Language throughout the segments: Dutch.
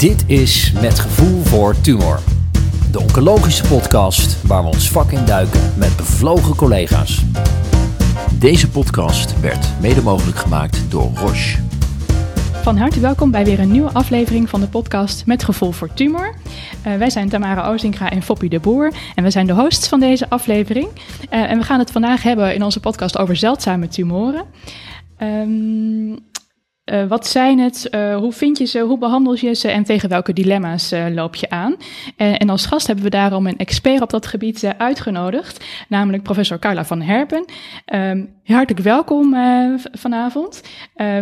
Dit is Met Gevoel voor Tumor. De oncologische podcast waar we ons vak in duiken met bevlogen collega's. Deze podcast werd mede mogelijk gemaakt door Roche. Van harte welkom bij weer een nieuwe aflevering van de podcast Met Gevoel voor Tumor. Uh, wij zijn Tamara Ozingra en Foppie de Boer en we zijn de hosts van deze aflevering. Uh, en we gaan het vandaag hebben in onze podcast over zeldzame tumoren. Um, uh, wat zijn het? Uh, hoe vind je ze? Hoe behandel je ze? En tegen welke dilemma's uh, loop je aan? en als gast hebben we daarom een expert op dat gebied uitgenodigd, namelijk professor Carla van Herpen. Um, hartelijk welkom vanavond.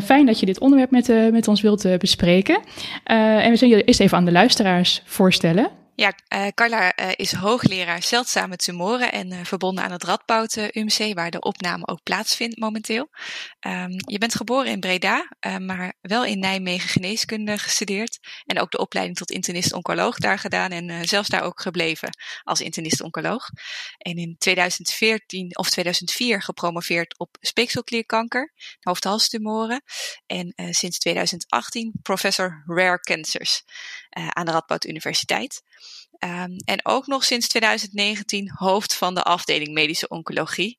fijn dat je dit onderwerp met, met ons wilt bespreken. en we zullen je eerst even aan de luisteraars voorstellen. Ja, uh, Carla uh, is hoogleraar zeldzame tumoren en uh, verbonden aan het Radboud UMC, waar de opname ook plaatsvindt momenteel. Um, je bent geboren in Breda, maar wel in Nijmegen geneeskunde gestudeerd en ook de opleiding tot internist-oncoloog daar gedaan en zelfs daar ook gebleven als internist-oncoloog. En in 2014 of 2004 gepromoveerd op speekselklierkanker, hoofd-halstumoren en sinds 2018 professor rare cancers aan de Radboud Universiteit. Um, en ook nog sinds 2019 hoofd van de afdeling medische oncologie.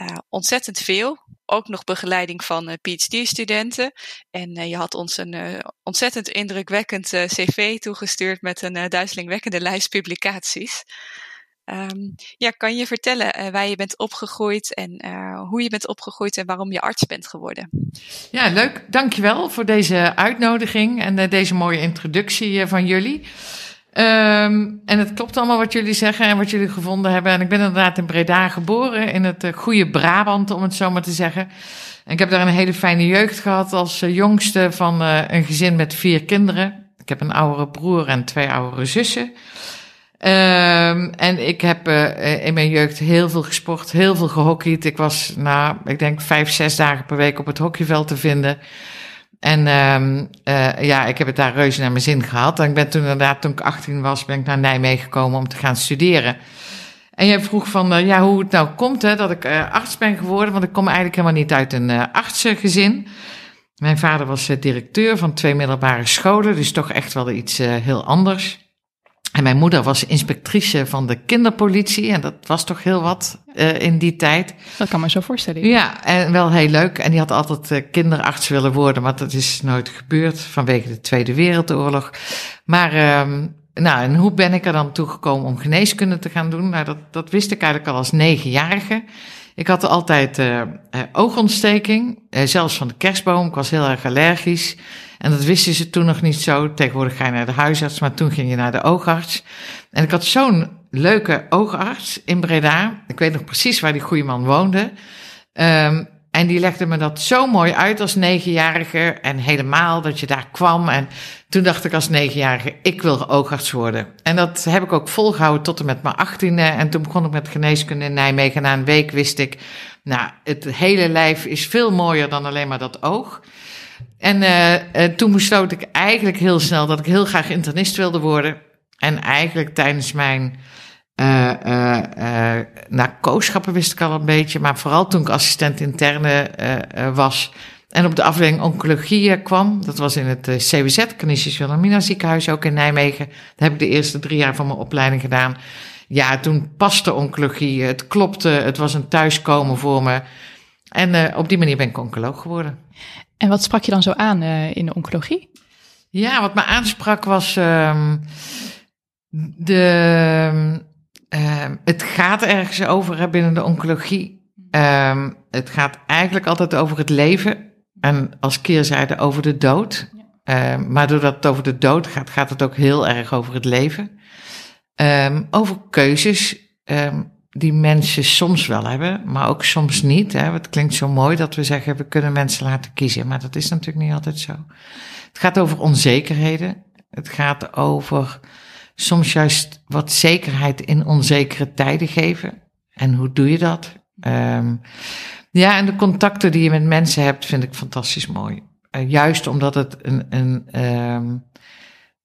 Uh, ontzettend veel. Ook nog begeleiding van uh, PhD-studenten. En uh, je had ons een ontzettend indrukwekkend cv toegestuurd met een duizelingwekkende lijst publicaties. Um, ja, kan je vertellen waar je bent opgegroeid en hoe je bent opgegroeid en waarom je arts bent geworden? Ja, leuk. Dankjewel voor deze uitnodiging en deze mooie introductie van jullie. Um, en het klopt allemaal wat jullie zeggen en wat jullie gevonden hebben. En ik ben inderdaad in Breda geboren, in het uh, goede Brabant, om het zo maar te zeggen. En ik heb daar een hele fijne jeugd gehad als uh, jongste van uh, een gezin met vier kinderen. Ik heb een oudere broer en twee oudere zussen. Um, en ik heb in mijn jeugd heel veel gesport, heel veel gehockeyd. Ik was, nou, ik denk vijf, zes dagen per week op het hockeyveld te vinden. En um, uh, ja, ik heb het daar reuze naar mijn zin gehad. En ik ben toen inderdaad, toen ik 18 was, ben ik naar Nijmegen gekomen om te gaan studeren. En jij vroeg van, uh, ja, hoe het nou komt dat ik uh, arts ben geworden. Want ik kom eigenlijk helemaal niet uit een artsengezin. Mijn vader was directeur van twee middelbare scholen, dus toch echt wel iets heel anders. En mijn moeder was inspectrice van de kinderpolitie. En dat was toch heel wat uh, in die tijd. Dat kan me zo voorstellen. Ja, en wel heel leuk. En die had altijd uh, kinderarts willen worden. Maar dat is nooit gebeurd vanwege de Tweede Wereldoorlog. Maar, uh, nou, en hoe ben ik er dan toe gekomen om geneeskunde te gaan doen? Nou, dat, dat wist ik eigenlijk al als negenjarige. Ik had altijd uh, oogontsteking, zelfs van de kerstboom. Ik was heel erg allergisch. En dat wisten ze toen nog niet zo. Tegenwoordig ga je naar de huisarts, maar toen ging je naar de oogarts. En ik had zo'n leuke oogarts in Breda. Ik weet nog precies waar die goede man woonde. Um, en die legde me dat zo mooi uit als negenjarige. En helemaal dat je daar kwam. En toen dacht ik als negenjarige, ik wil oogarts worden. En dat heb ik ook volgehouden tot en met mijn achttiende. En toen begon ik met geneeskunde in Nijmegen. Na een week wist ik, nou, het hele lijf is veel mooier dan alleen maar dat oog. En uh, uh, toen besloot ik eigenlijk heel snel dat ik heel graag internist wilde worden. En eigenlijk tijdens mijn uh, wist ik al een beetje, maar vooral toen ik assistent interne was en op de afdeling oncologie kwam, dat was in het CWZ, Canisius Wilhelmina ziekenhuis, ook in Nijmegen. Daar heb ik de eerste drie jaar van mijn opleiding gedaan. Ja, toen paste oncologie, het klopte, het was een thuiskomen voor me. En op die manier ben ik oncoloog geworden. En wat sprak je dan zo aan in de oncologie? Ja, wat me aansprak was um, de uh, het gaat ergens over hè, binnen de oncologie. Um, het gaat eigenlijk altijd over het leven. En als keerzijde over de dood. Maar doordat het over de dood gaat, gaat het ook heel erg over het leven. Over keuzes um, die mensen soms wel hebben, maar ook soms niet. Hè. Het klinkt zo mooi dat we zeggen, we kunnen mensen laten kiezen. Maar dat is natuurlijk niet altijd zo. Het gaat over onzekerheden. Het gaat over soms juist wat zekerheid in onzekere tijden geven. En hoe doe je dat? Um, ja, en de contacten die je met mensen hebt, vind ik fantastisch mooi. Uh, juist omdat het een. een um,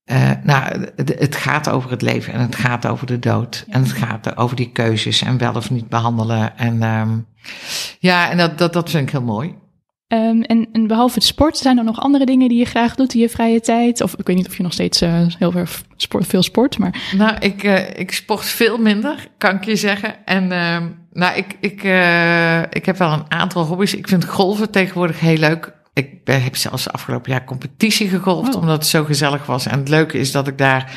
uh, nou, het gaat over het leven en het gaat over de dood. En het gaat over die keuzes en wel of niet behandelen. En um, ja, en dat, dat, dat vind ik heel mooi. Ehm, en, en behalve het sport, zijn er nog andere dingen die je graag doet in je vrije tijd? Of ik weet niet of je nog steeds uh, heel veel sport, veel sport, maar... Nou, ik, uh, ik sport veel minder, kan ik je zeggen. En uh, nou, ik, ik, ik heb wel een aantal hobby's. Ik vind golven tegenwoordig heel leuk. Ik ben, heb zelfs afgelopen jaar competitie gegolfd, oh. omdat het zo gezellig was. En het leuke is dat ik daar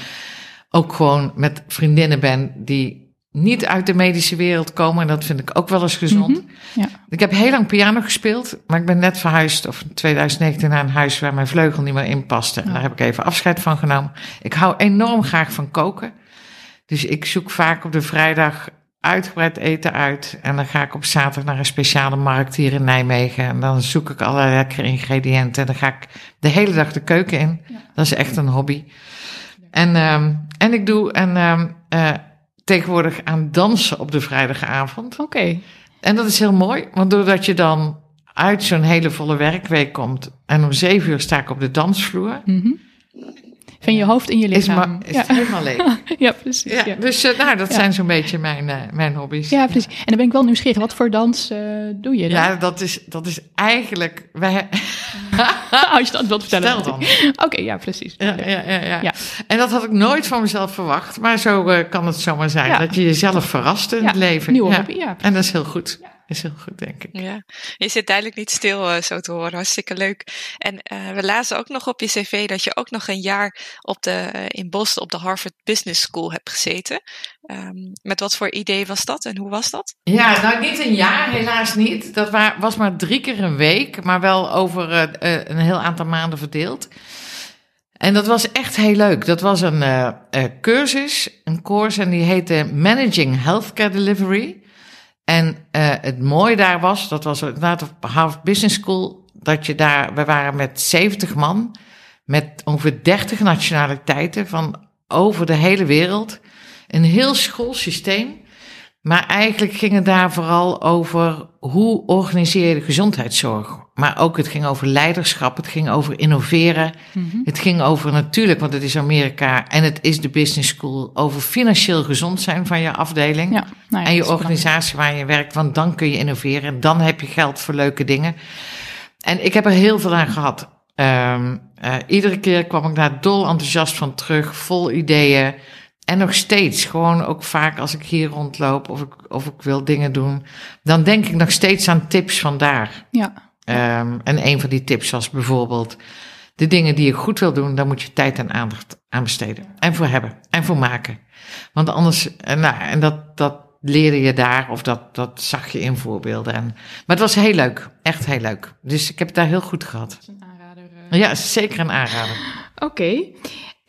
ook gewoon met vriendinnen ben die niet uit de medische wereld komen. En dat vind ik ook wel eens gezond. Mm -hmm, ja. Ik heb heel lang piano gespeeld, maar ik ben net verhuisd, of in 2019, naar een huis waar mijn vleugel niet meer in paste. En daar heb ik even afscheid van genomen. Ik hou enorm graag van koken. Dus ik zoek vaak op de vrijdag uitgebreid eten uit. En dan ga ik op zaterdag naar een speciale markt hier in Nijmegen. En dan zoek ik allerlei lekkere ingrediënten. En dan ga ik de hele dag de keuken in. Ja. Dat is echt een hobby. En, um, en ik doe en, um, uh, tegenwoordig aan dansen op de vrijdagavond. Oké. Okay. En dat is heel mooi, want doordat je dan uit zo'n hele volle werkweek komt en om zeven uur sta ik op de dansvloer. Mm -hmm. Van je hoofd in je lichaam. Is, ja. helemaal leeg. ja, precies. Ja, ja. Dus uh, nou, dat zijn zo'n beetje mijn, uh, mijn hobby's. Ja, precies. En dan ben ik wel nieuwsgierig. Wat voor dans uh, doe je dan? Ja, dat is, dat is eigenlijk... Wij... Als je dat wilt vertellen. Stel dan. Oké, okay, ja, precies. Ja, ja, ja, ja, En dat had ik nooit van mezelf verwacht. Maar zo kan het zomaar zijn. Dat je jezelf verrast in het leven. Nieuwe hobby, ja. En dat is heel goed is heel goed, denk ik. Ja, je zit duidelijk niet stil uh, zo te horen. Hartstikke leuk. En uh, we lazen ook nog op je cv dat je ook nog een jaar op de, uh, in Boston op de Harvard Business School hebt gezeten. Um, met wat voor idee was dat en hoe was dat? Ja, nou niet een jaar, helaas niet. Dat was maar drie keer een week, maar wel over een heel aantal maanden verdeeld. En dat was echt heel leuk. Dat was een uh, uh, cursus, een course en die heette Managing Healthcare Delivery. En uh, het mooie daar was, dat was inderdaad op Harvard Business School, dat je daar, we waren met 70 man, met ongeveer 30 nationaliteiten van over de hele wereld. Een heel schoolsysteem. Maar eigenlijk ging het daar vooral over hoe organiseer je de gezondheidszorg. Maar ook het ging over leiderschap, het ging over innoveren. Mm -hmm. Het ging over natuurlijk, want het is Amerika en het is de business school, over financieel gezond zijn van je afdeling. Ja, nou ja, en je organisatie waar je werkt, want dan kun je innoveren en dan heb je geld voor leuke dingen. En ik heb er heel veel aan gehad. Um, uh, iedere keer kwam ik daar dol enthousiast van terug, vol ideeën. En nog steeds, gewoon ook vaak als ik hier rondloop of ik, of ik wil dingen doen, dan denk ik nog steeds aan tips van daar. Ja. Um, en een van die tips was bijvoorbeeld, de dingen die je goed wil doen, daar moet je tijd en aandacht aan besteden. En voor hebben. En voor maken. Want anders, nou, en dat, dat leerde je daar, of dat, dat zag je in voorbeelden. En, maar het was heel leuk. Echt heel leuk. Dus ik heb het daar heel goed gehad. Dat is een aanrader. Uh... Ja, zeker een aanrader. Oké. Okay.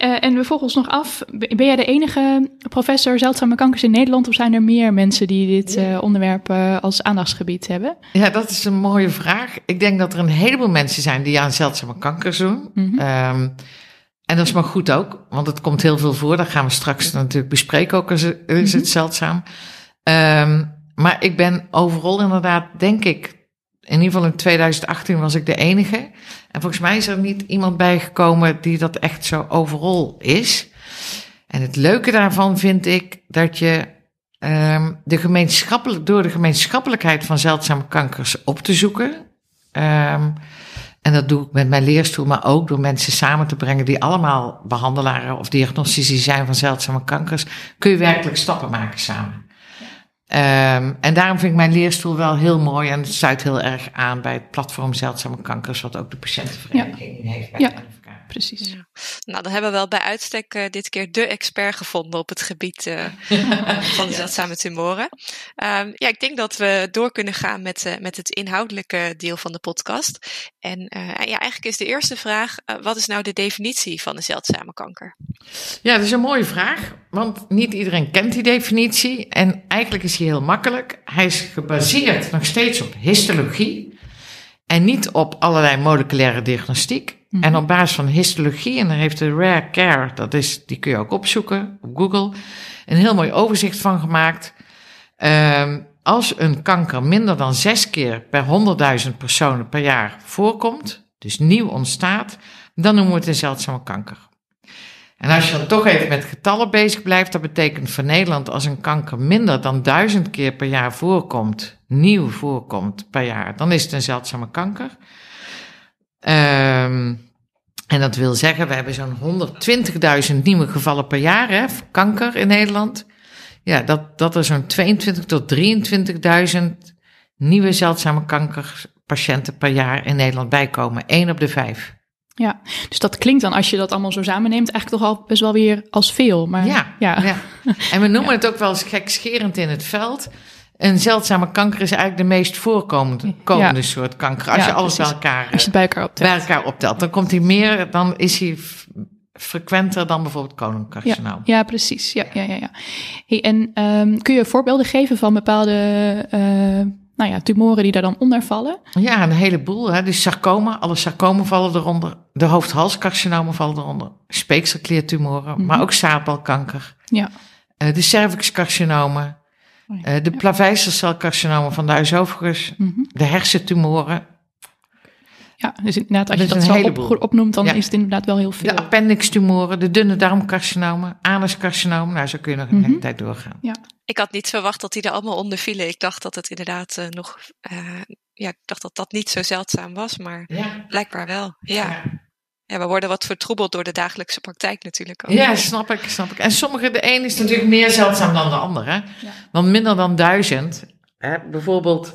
Uh, en we volgen ons nog af. Ben jij de enige professor zeldzame kankers in Nederland of zijn er meer mensen die dit uh, onderwerp uh, als aandachtsgebied hebben? Ja, dat is een mooie vraag. Ik denk dat er een heleboel mensen zijn die aan zeldzame kankers doen. Mm -hmm. um, en dat is maar goed ook, want het komt heel veel voor. Dat gaan we straks natuurlijk bespreken ook, is, is het zeldzaam. Um, maar ik ben overal inderdaad, denk ik, in ieder geval in 2018 was ik de enige. En volgens mij is er niet iemand bijgekomen die dat echt zo overal is. En het leuke daarvan vind ik dat je um, de gemeenschappelijk, door de gemeenschappelijkheid van zeldzame kankers op te zoeken. Um, en dat doe ik met mijn leerstoel, maar ook door mensen samen te brengen die allemaal behandelaren of diagnostici zijn van zeldzame kankers. Kun je werkelijk stappen maken samen. Um, en daarom vind ik mijn leerstoel wel heel mooi en het sluit heel erg aan bij het platform Zeldzame Kankers, wat ook de patiëntenvereniging ja. heeft bij ja. Precies. Ja. Nou, dan hebben we wel bij uitstek uh, dit keer de expert gevonden op het gebied uh, van de zeldzame tumoren. Um, ja, ik denk dat we door kunnen gaan met, uh, met het inhoudelijke deel van de podcast. En ja, eigenlijk is de eerste vraag: wat is nou de definitie van een zeldzame kanker? Ja, dat is een mooie vraag, want niet iedereen kent die definitie. En eigenlijk is hij heel makkelijk. Hij is gebaseerd nog steeds op histologie en niet op allerlei moleculaire diagnostiek. Mm -hmm. En op basis van histologie, en daar heeft de Rare Care, dat is, die kun je ook opzoeken op Google, een heel mooi overzicht van gemaakt. Um, als een kanker minder dan zes keer per 100.000 personen per jaar voorkomt, dus nieuw ontstaat, dan noemen we het een zeldzame kanker. En als je dan toch even met getallen bezig blijft, dat betekent voor Nederland als een kanker minder dan duizend keer per jaar voorkomt, nieuw voorkomt per jaar, dan is het een zeldzame kanker. Ehm, en dat wil zeggen, we hebben zo'n 120.000 nieuwe gevallen per jaar, hè, kanker in Nederland. Ja, dat, dat er zo'n 22 tot 23.000 nieuwe zeldzame kankerpatiënten per jaar in Nederland bijkomen. 1 op de 5. Ja, dus dat klinkt dan, als je dat allemaal zo samenneemt, eigenlijk toch al best wel weer als veel. Maar, ja, ja. ja. En we noemen het ook wel eens gekscherend in het veld. Een zeldzame kanker is eigenlijk de meest voorkomende komende soort kanker. Als je alles bij elkaar, Als je het bij elkaar optelt. bij elkaar optelt, dan komt hij meer, dan is hij frequenter dan bijvoorbeeld coloncarcinoom. ja, precies. Ja, ja, ja, ja. Hey, en ehm, kun je voorbeelden geven van bepaalde eh, nou ja, tumoren die daar dan onder vallen? Ja, een heleboel. Hè. Dus sarcoma, alle sarcomen vallen eronder. De hoofd-halscarcinomen vallen eronder. Speekselkliertumoren, Mhm. maar ook zaadbalkanker. Ja. Eh, de cervixcarcinomen. Oh ja. eh, de plaveisselcelcarcinomen van de huishoofdrug. Mhm. De hersentumoren. Ja, dus inderdaad, als Dat je dat een zo op, goed opnoemt, dan Ja. is het inderdaad wel heel veel. De appendixtumoren. De dunne darmcarcinomen. Anuscarcinomen. Nou, zo kun je nog een Mhm. hele tijd doorgaan. Ik had niet verwacht dat die er allemaal onder vielen. Ik dacht dat het inderdaad eh, nog, eh, ja, ik dacht dat dat niet zo zeldzaam was, maar Ja. blijkbaar wel. Ja. ja, we worden wat vertroebeld door de dagelijkse praktijk natuurlijk ook. Ja, snap ik, snap ik. En sommige, de een is natuurlijk meer zeldzaam dan de ander. Hè? Want minder dan duizend, hè, bijvoorbeeld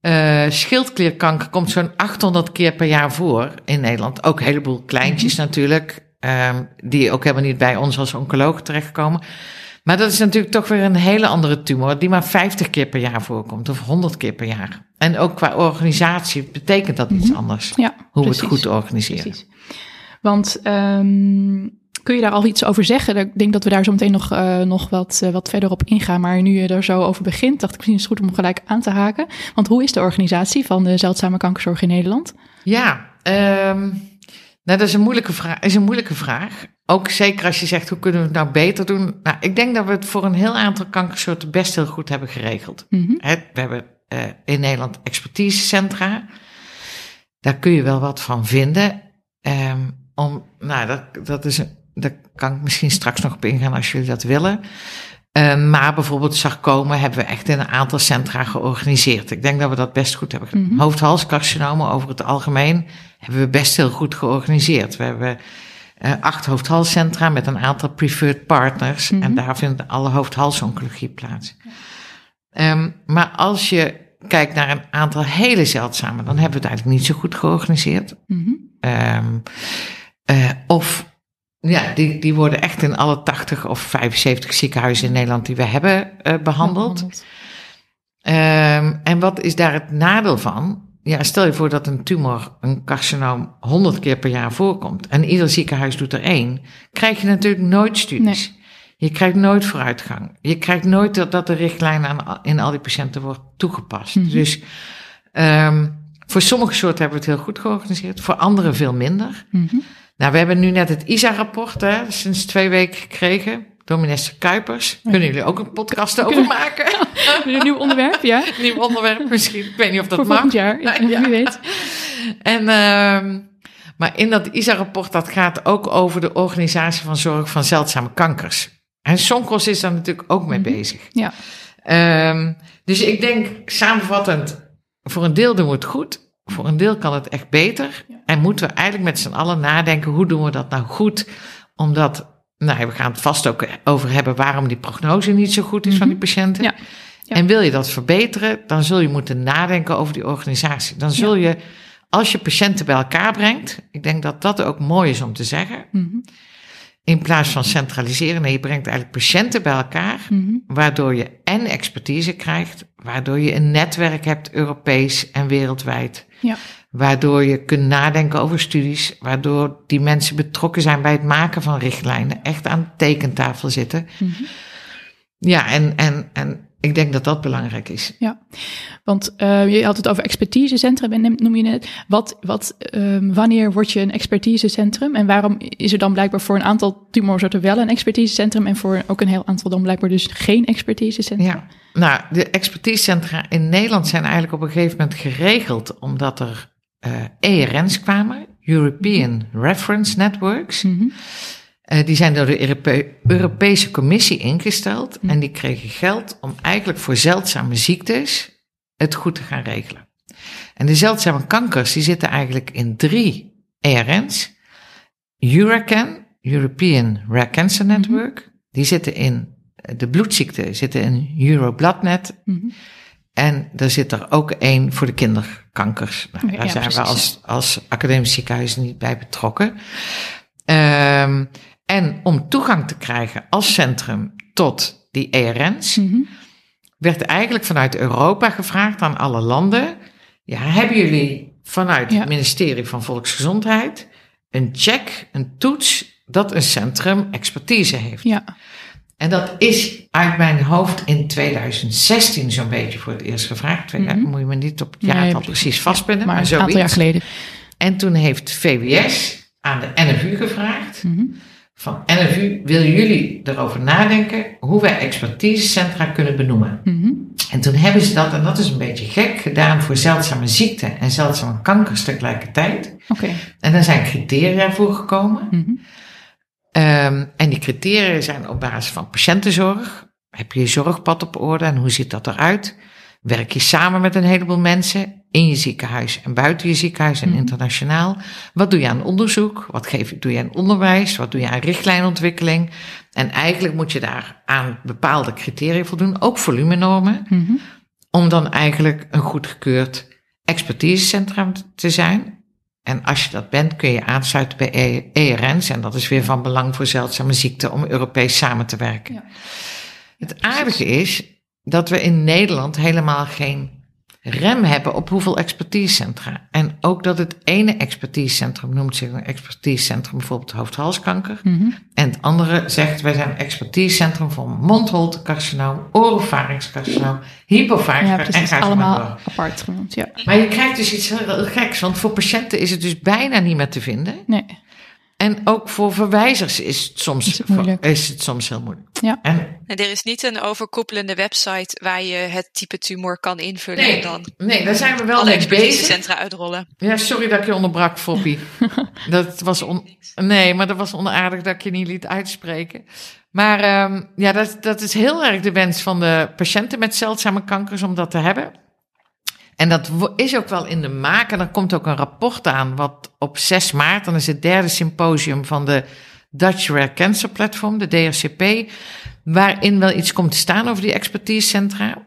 eh, schildklierkanker komt zo'n 800 keer per jaar voor in Nederland. Ook een heleboel kleintjes natuurlijk, ehm, die ook helemaal niet bij ons als oncoloog terechtkomen. Maar dat is natuurlijk toch weer een hele andere tumor, die maar 50 keer per jaar voorkomt, of 100 keer per jaar. En ook qua organisatie betekent dat iets Mhm. anders, Ja, hoe we het goed organiseren. Precies. Want ehm, kun je daar al iets over zeggen? Ik denk dat we daar zo meteen nog, eh, nog wat, eh, wat verder op ingaan. Maar nu je er zo over begint, dacht ik misschien is het goed om gelijk aan te haken. Want hoe is de organisatie van de zeldzame kankerzorg in Nederland? Ja, ehm, nou, dat is een, moeilijke vraag, is een moeilijke vraag. Ook zeker als je zegt, hoe kunnen we het nou beter doen? Nou, ik denk dat we het voor een heel aantal kankersoorten best heel goed hebben geregeld. Mhm. We hebben eh, in Nederland expertisecentra. Daar kun je wel wat van vinden. Ehm, om, nou, dat, dat is, een- daar kan ik misschien straks nog op ingaan als jullie dat willen. Ehm, maar bijvoorbeeld sarcomen hebben we echt in een aantal centra georganiseerd. Ik denk dat we dat best goed hebben gedaan. Hoofd-halscarcinomen over het algemeen hebben we best heel goed georganiseerd. We hebben eh, acht hoofdhalscentra met een aantal preferred partners. Mhm. En daar vindt alle hoofdhalsoncologie plaats. Ehm, maar als je kijkt naar een aantal hele zeldzame, dan hebben we het eigenlijk niet zo goed georganiseerd. Mhm. Ehm, eh, of ja, die, die worden echt in alle 80 of 75 ziekenhuizen in Nederland die we hebben eh, behandeld. Ehm, en wat is daar het nadeel van? Ja, stel je voor dat een tumor, een carcinoom, 100 keer per jaar voorkomt en ieder ziekenhuis doet er één, krijg je natuurlijk nooit studies. Je krijgt nooit vooruitgang. Je krijgt nooit dat, dat de richtlijn aan, in al die patiënten wordt toegepast. Mhm. Dus ehm, voor sommige soorten hebben we het heel goed georganiseerd, voor andere veel minder. Mhm. Nou, we hebben nu net het ISA-rapport hè, sinds twee weken gekregen door minister Kuipers. Kunnen jullie ook een podcast over maken? Een nieuw onderwerp, ja? Nieuw onderwerp misschien. Ik weet niet of dat Voor mag. volgend jaar, ja, Ja. wie weet. En, ehm, maar in dat ISA-rapport, dat gaat ook over de organisatie van zorg van zeldzame kankers. En Sonkos is daar natuurlijk ook mee Mhm. bezig. Ja. Ehm, dus ik denk samenvattend, voor een deel doen we het goed. Voor een deel kan het echt beter. Ja. En moeten we eigenlijk met z'n allen nadenken, hoe doen we dat nou goed? Omdat, nou we gaan het vast ook over hebben waarom die prognose niet zo goed is van die patiënten. Ja. Ja. En wil je dat verbeteren, dan zul je moeten nadenken over die organisatie. Dan zul je, als je patiënten bij elkaar brengt, ik denk dat dat ook mooi is om te zeggen, Mhm. in plaats van centraliseren, nee, je brengt eigenlijk patiënten bij elkaar, Mhm. waardoor je en expertise krijgt, waardoor je een netwerk hebt, Europees en wereldwijd. Ja. Waardoor je kunt nadenken over studies, waardoor die mensen betrokken zijn bij het maken van richtlijnen, echt aan de tekentafel zitten. Mhm. Ja, en, en, en ik denk dat dat belangrijk is. Want eh, je had het over expertisecentrum, en noem je net. Wat, wat, ehm, wanneer word je een expertisecentrum? En waarom is er dan blijkbaar voor een aantal tumorsoorten wel een expertisecentrum en voor ook een heel aantal dan blijkbaar dus geen expertisecentrum? Ja, nou, de expertisecentra in Nederland zijn eigenlijk op een gegeven moment geregeld omdat er ERN's kwamen, European Reference Networks. Mhm. Uh, die zijn door de Europe Europese Commissie ingesteld en die kregen geld om eigenlijk voor zeldzame ziektes het goed te gaan regelen. En de zeldzame kankers die zitten eigenlijk in drie ERN's. Eurocan, European Rare Cancer Network, die zitten in de bloedziekten zitten in Eurobladnet. Mm En er zit er ook één voor de kinderkankers. Nou, daar zijn we als, als academisch ziekenhuis niet bij betrokken. Um, en om toegang te krijgen als centrum tot die ERN's, mm werd eigenlijk vanuit Europa gevraagd aan alle landen: ja, hebben jullie vanuit het ministerie van Volksgezondheid een check, een toets dat een centrum expertise heeft? Ja. En dat is uit mijn hoofd in 2016 zo'n beetje voor het eerst gevraagd. Mm -hmm. Moet je me niet op het jaartal nee, precies vastpinnen. maar, een aantal jaar geleden. En toen heeft VWS aan de NFU gevraagd. Mm -hmm. Van NFU, willen jullie erover nadenken hoe wij expertisecentra kunnen benoemen? Mm -hmm. En toen hebben ze dat, en dat is een beetje gek, gedaan voor zeldzame ziekten en zeldzame kankers tegelijkertijd. Oké. En daar zijn criteria voor gekomen. Um, en die criteria zijn op basis van patiëntenzorg. Heb je je zorgpad op orde en hoe ziet dat eruit? Werk je samen met een heleboel mensen in je ziekenhuis en buiten je ziekenhuis en mhm. internationaal? Wat doe je aan onderzoek? Wat geef, doe je aan onderwijs? Wat doe je aan richtlijnontwikkeling? En eigenlijk moet je daar aan bepaalde criteria voldoen, ook volumenormen, mm -hmm. om dan eigenlijk een goedgekeurd expertisecentrum te zijn. En als je dat bent, kun je aansluiten bij ERN's. En dat is weer van belang voor zeldzame ziekten om Europees samen te werken. Ja. Het aardige is dat we in Nederland helemaal geen rem hebben op hoeveel expertisecentra. En ook dat het ene expertisecentrum noemt zich een expertisecentrum bijvoorbeeld hoofd-halskanker. Mm En het andere zegt wij zijn een expertisecentrum voor mondholtecarcinoom, oropharynxcarcinoom, hypopharynx ja, en allemaal apart genoemd, ja. Maar je krijgt dus iets heel geks, want voor patiënten is het dus bijna niet meer te vinden. Nee. En ook voor verwijzers is het soms, is het, moeilijk. Is het soms heel moeilijk. Ja. En, er is niet een overkoepelende website waar je het type tumor kan invullen nee, en dan nee, daar zijn we wel alle expertisecentra uitrollen. Ja, sorry dat ik je onderbrak, Foppie. dat was on, nee, maar dat was onaardig dat ik je niet liet uitspreken. Maar um, ja, dat, dat is heel erg de wens van de patiënten met zeldzame kankers om dat te hebben. En dat is ook wel in de maak. En er komt ook een rapport aan, wat op 6 maart, dan is het derde symposium van de Dutch Rare Cancer Platform, de DRCP, waarin wel iets komt te staan over die expertisecentra.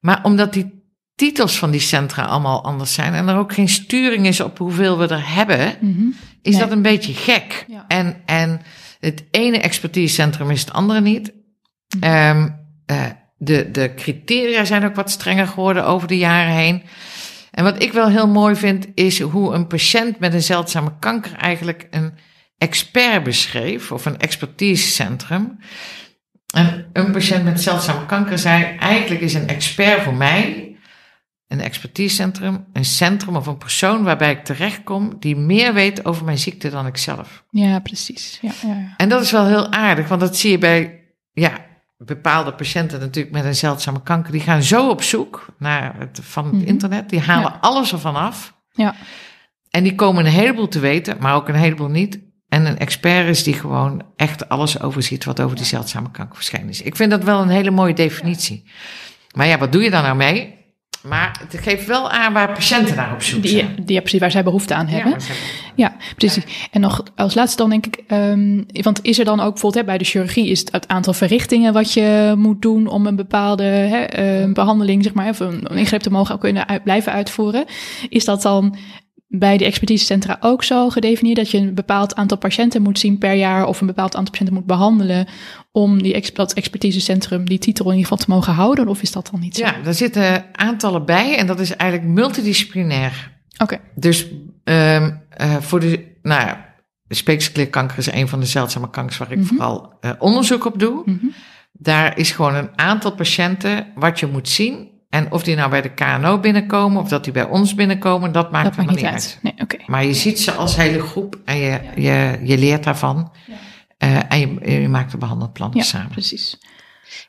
Maar omdat die titels van die centra allemaal anders zijn en er ook geen sturing is op hoeveel we er hebben, mm is dat een beetje gek. En, en het ene expertisecentrum is het andere niet. Mm de, de criteria zijn ook wat strenger geworden over de jaren heen. En wat ik wel heel mooi vind, is hoe een patiënt met een zeldzame kanker eigenlijk een expert beschreef, of een expertisecentrum. En een patiënt met zeldzame kanker zei: eigenlijk is een expert voor mij, een expertisecentrum, een centrum of een persoon waarbij ik terechtkom die meer weet over mijn ziekte dan ik zelf. Ja, precies. Ja, ja, ja. En dat is wel heel aardig, want dat zie je bij ja, bepaalde patiënten natuurlijk met een zeldzame kanker, die gaan zo op zoek naar het van het mhm. internet. Die halen alles ervan af. Ja. En die komen een heleboel te weten, maar ook een heleboel niet. En een expert is die gewoon echt alles overziet wat over die zeldzame kanker verschijnen is. Ik vind dat wel een hele mooie definitie. Maar ja, wat doe je daar nou mee? Maar het geeft wel aan waar patiënten naar op zoek zijn. Die, ja, precies, waar zij behoefte aan hebben. Ja, precies. En nog als laatste dan denk ik, um, want is er dan ook bijvoorbeeld hè, bij de chirurgie, is het, het aantal verrichtingen wat je moet doen om een bepaalde hè, uh, behandeling, zeg maar, of een, een ingreep te mogen kunnen uit, blijven uitvoeren, is dat dan bij de expertisecentra ook zo gedefinieerd dat je een bepaald aantal patiënten moet zien per jaar of een bepaald aantal patiënten moet behandelen om die, dat expertisecentrum die titel in ieder geval te mogen houden? Of is dat dan niet zo? Ja, daar zitten aantallen bij en dat is eigenlijk multidisciplinair. Oké. Dus um, uh, voor de, nou ja, speekselklierkanker is een van de zeldzame kankers waar ik mm -hmm. vooral uh, onderzoek op doe. Mm -hmm. Daar is gewoon een aantal patiënten wat je moet zien en of die nou bij de KNO binnenkomen of dat die bij ons binnenkomen, dat maakt er niet uit. uit. Nee, okay. Maar je ziet ze als hele groep en je, je, je leert daarvan. Ja. Uh, en je, je, maakt de behandelplannen ja, samen. precies.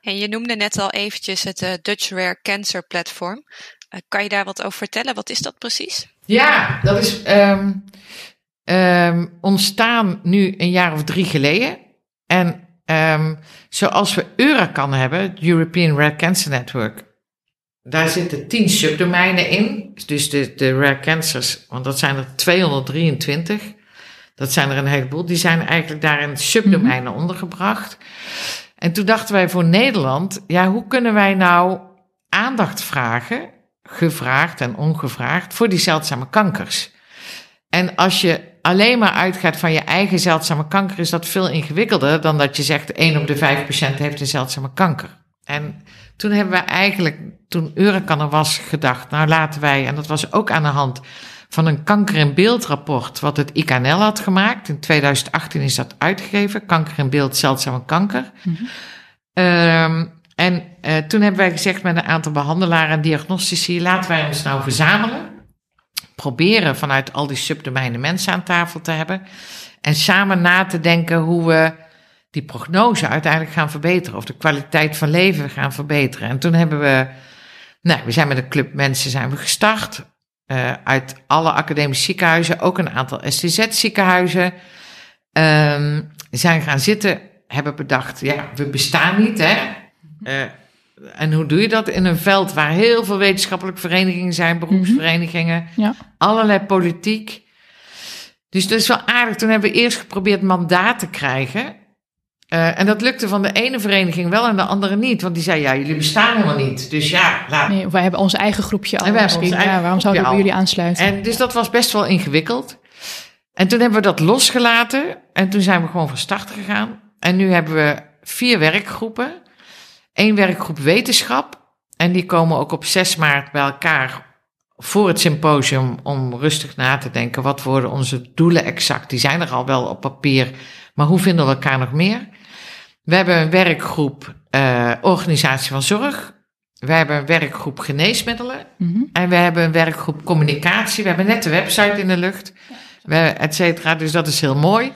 En je noemde net al eventjes het uh, Dutch Rare Cancer Platform. Uh, kan je daar wat over vertellen? Wat is dat precies? Ja, dat is um, um, ontstaan nu een jaar of drie geleden. En um, zoals we Euracan hebben, het European Rare Cancer Network, daar zitten tien subdomeinen in. Dus de, de rare cancers, want dat zijn er 223. Dat zijn er een heleboel. Die zijn eigenlijk daar in subdomeinen ondergebracht. En toen dachten wij voor Nederland, ja, hoe kunnen wij nou aandacht vragen, gevraagd en ongevraagd, voor die zeldzame kankers? En als je alleen maar uitgaat van je eigen zeldzame kanker, is dat veel ingewikkelder dan dat je zegt: 1 op de 5 patiënten heeft een zeldzame kanker. En toen hebben we eigenlijk, toen Eurocan er was, gedacht: nou laten wij, en dat was ook aan de hand van een kanker in beeldrapport, wat het IKNL had gemaakt. In 2018 is dat uitgegeven: Kanker in beeld, zeldzame kanker. Mm en uh, toen hebben wij gezegd met een aantal behandelaren en diagnostici: laten wij ons nou verzamelen proberen vanuit al die subdomeinen mensen aan tafel te hebben. En samen na te denken hoe we die prognose uiteindelijk gaan verbeteren. Of de kwaliteit van leven gaan verbeteren. En toen hebben we, nou, we zijn met een club mensen zijn we gestart. Uh, uit alle academische ziekenhuizen, ook een aantal STZ-ziekenhuizen. Um, zijn gaan zitten, hebben bedacht, ja, we bestaan niet, hè. Uh, en hoe doe je dat in een veld waar heel veel wetenschappelijke verenigingen zijn, beroepsverenigingen, mhm. ja. allerlei politiek. Dus dat is wel aardig. Toen hebben we eerst geprobeerd mandaat te krijgen. Uh, en dat lukte van de ene vereniging wel en de andere niet. Want die zei, ja, jullie bestaan helemaal niet. Dus ja, laat. Nee, wij hebben ons eigen groepje al. Ja, waarom zouden we bij jullie aansluiten? En dus dat was best wel ingewikkeld. En toen hebben we dat losgelaten. En toen zijn we gewoon van start gegaan. En nu hebben we vier werkgroepen één werkgroep wetenschap. En die komen ook op 6 maart bij elkaar voor het symposium om rustig na te denken. Wat worden onze doelen exact? Die zijn er al wel op papier, maar hoe vinden we elkaar nog meer? We hebben een werkgroep uh, organisatie van zorg. We hebben een werkgroep geneesmiddelen. Mm En we hebben een werkgroep communicatie. We hebben net de website in de lucht. We, et cetera. Dus dat is heel mooi.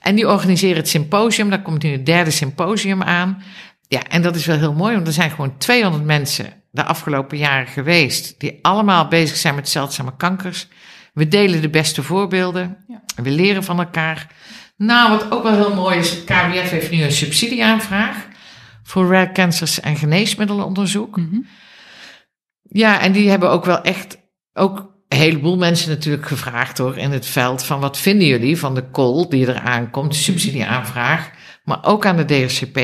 En die organiseren het symposium. Daar komt nu het derde symposium aan. Ja, en dat is wel heel mooi, want er zijn gewoon 200 mensen de afgelopen jaren geweest die allemaal bezig zijn met zeldzame kankers. We delen de beste voorbeelden. Ja. We leren van elkaar. Nou, wat ook wel heel mooi is, het KWF heeft nu een subsidieaanvraag voor rare cancers en geneesmiddelenonderzoek. Mhm. Ja, en die hebben ook wel echt, ook een heleboel mensen natuurlijk gevraagd hoor, in het veld van wat vinden jullie van de call die er aankomt, de subsidieaanvraag, maar ook aan de DRCP.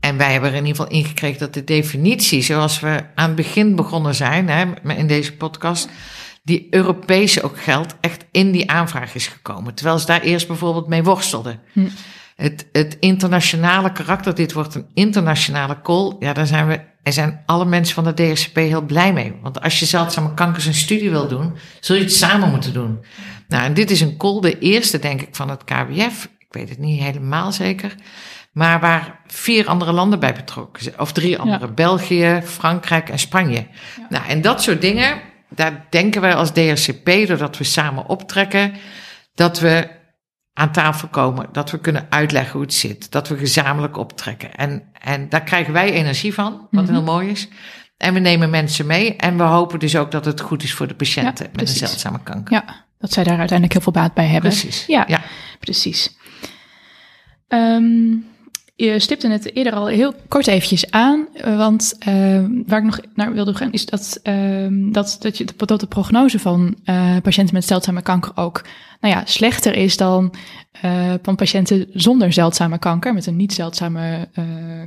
En wij hebben er in ieder geval ingekregen dat de definitie, zoals we aan het begin begonnen zijn hè, in deze podcast, die Europese ook geldt, echt in die aanvraag is gekomen. Terwijl ze daar eerst bijvoorbeeld mee worstelden. Hm. Het, het internationale karakter, dit wordt een internationale call, ja, daar zijn we, er zijn alle mensen van de DSCP heel blij mee. Want als je zeldzame kankers een studie wil doen, zul je het samen moeten doen. Nou, en dit is een call, de eerste denk ik van het KWF. Ik weet het niet helemaal zeker maar waar vier andere landen bij betrokken zijn. Of drie andere, België, Frankrijk en Spanje. Nou, en dat soort dingen, daar denken wij als DRCP, doordat we samen optrekken, dat we aan tafel komen, dat we kunnen uitleggen hoe het zit, dat we gezamenlijk optrekken. En, en daar krijgen wij energie van, wat mhm. heel mooi is. En we nemen mensen mee en we hopen dus ook dat het goed is voor de patiënten met een zeldzame kanker. Ja, dat zij daar uiteindelijk heel veel baat bij hebben. Precies. Ja, ja. precies. Um, je stipte het eerder al heel kort eventjes aan, eh, want uh, waar ik nog naar wilde gaan is dat, uh, dat, dat, je, dat de prognose van uh, patiënten met zeldzame kanker ook nou ja, slechter is dan van patiënten zonder zeldzame kanker, met een niet zeldzame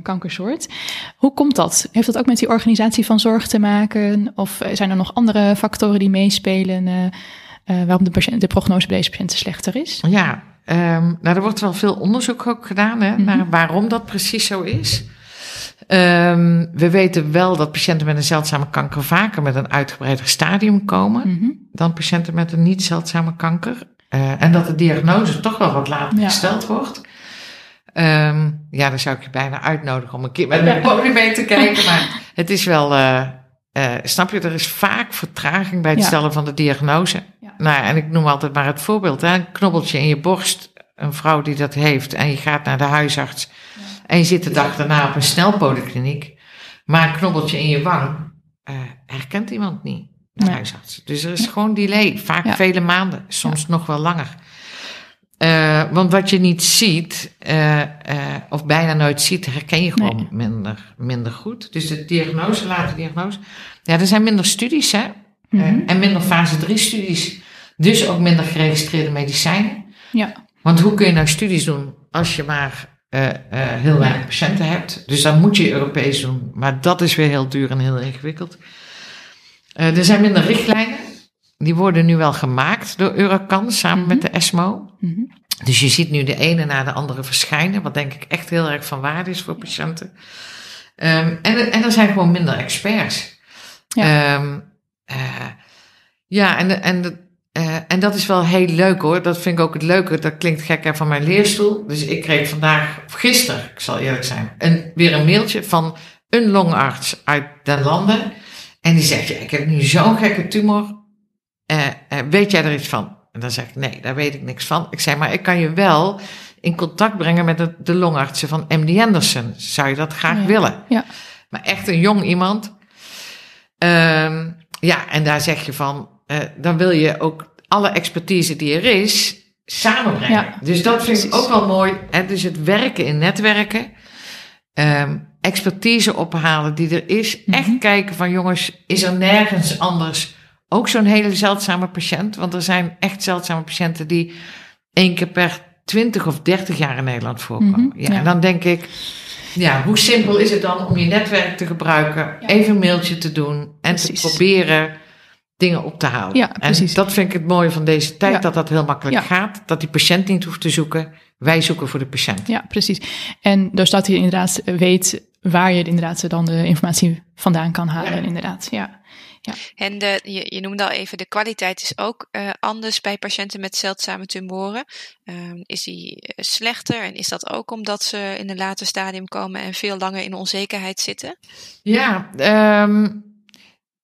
kankersoort. Hoe komt dat? Heeft dat ook met die organisatie van zorg te maken? Of zijn er nog andere factoren die meespelen waarom de, de prognose bij deze patiënten slechter is? Ja, Um, nou, er wordt wel veel onderzoek ook gedaan hè, naar mhm. waarom dat precies zo is. Um, we weten wel dat patiënten met een zeldzame kanker vaker met een uitgebreider stadium komen mhm. dan patiënten met een niet zeldzame kanker. Uh, en dat de diagnose toch wel wat later gesteld wordt. Um, ja, dan zou ik je bijna uitnodigen om een keer met mijn podium mee te kijken. Maar het is wel, uh, uh, snap je, er is vaak vertraging bij het stellen van de diagnose. Nou, en ik noem altijd maar het voorbeeld, hè? een knobbeltje in je borst, een vrouw die dat heeft, en je gaat naar de huisarts en je zit de dag daarna op een snelpolykliniek, maar een knobbeltje in je wang uh, herkent iemand niet, de huisarts. Dus er is gewoon delay, vaak vele maanden, soms nog wel langer. Eh, want wat je niet ziet, eh, eh, of bijna nooit ziet, herken je gewoon Nee. minder, minder goed. Dus de diagnose, late diagnose. Ja, er zijn minder studies, hè? Mhm. en minder fase 3 studies. Dus ook minder geregistreerde medicijnen. Ja, Want hoe kun je nou studies doen als je maar heel weinig patiënten hebt? Dus dan moet je Europees doen. Maar dat is weer heel duur en heel ingewikkeld. Er zijn minder richtlijnen. Die worden nu wel gemaakt door Eurocan samen Mhm. met de ESMO. Mhm. Dus je ziet nu de ene na de andere verschijnen, wat denk ik echt heel erg van waarde is voor patiënten. Ehm, en, en er zijn gewoon minder experts. Ja. Ehm, eh, ja, en, en, eh, en dat is wel heel leuk hoor. Dat vind ik ook het leuke. Dat klinkt gek hè, van mijn leerstoel. Dus ik kreeg vandaag, of gisteren, ik zal eerlijk zijn, een, weer een mailtje van een longarts uit den landen. En die zegt, ja, ik heb nu zo'n gekke tumor. Eh, eh, weet jij er iets van? En dan zeg ik, nee, daar weet ik niks van. Ik zei, maar ik kan je wel in contact brengen met de, de longartsen van MD Anderson. Zou je dat graag Ja. willen? Ja. Maar echt een jong iemand. Ehm, ja, en daar zeg je van, eh, dan wil je ook alle expertise die er is samenbrengen. Ja, dus dat vind ik ook wel mooi. Hè? Dus het werken in netwerken. Ehm, expertise ophalen die er is. Mhm. Echt kijken van jongens, is er nergens anders ook zo'n hele zeldzame patiënt? Want er zijn echt zeldzame patiënten die één keer per 20 of 30 jaar in Nederland voorkomen. Mhm, ja, ja. En dan denk ik, ja, hoe simpel is het dan om je netwerk te gebruiken, Ja. even een mailtje te doen en Precies. te proberen dingen op te halen. Ja, en precies. dat vind ik het mooie van deze tijd, Ja. dat dat heel makkelijk gaat. Dat die patiënt niet hoeft te zoeken, wij zoeken voor de patiënt. Ja, precies. En dus dat je inderdaad weet waar je inderdaad dan de informatie vandaan kan halen, inderdaad. Ja. En de, je, je noemde al even, de kwaliteit is ook eh, anders bij patiënten met zeldzame tumoren. Ehm, is die eh, slechter en is dat ook omdat ze in een later stadium komen en veel langer in onzekerheid zitten? Ja, ehm,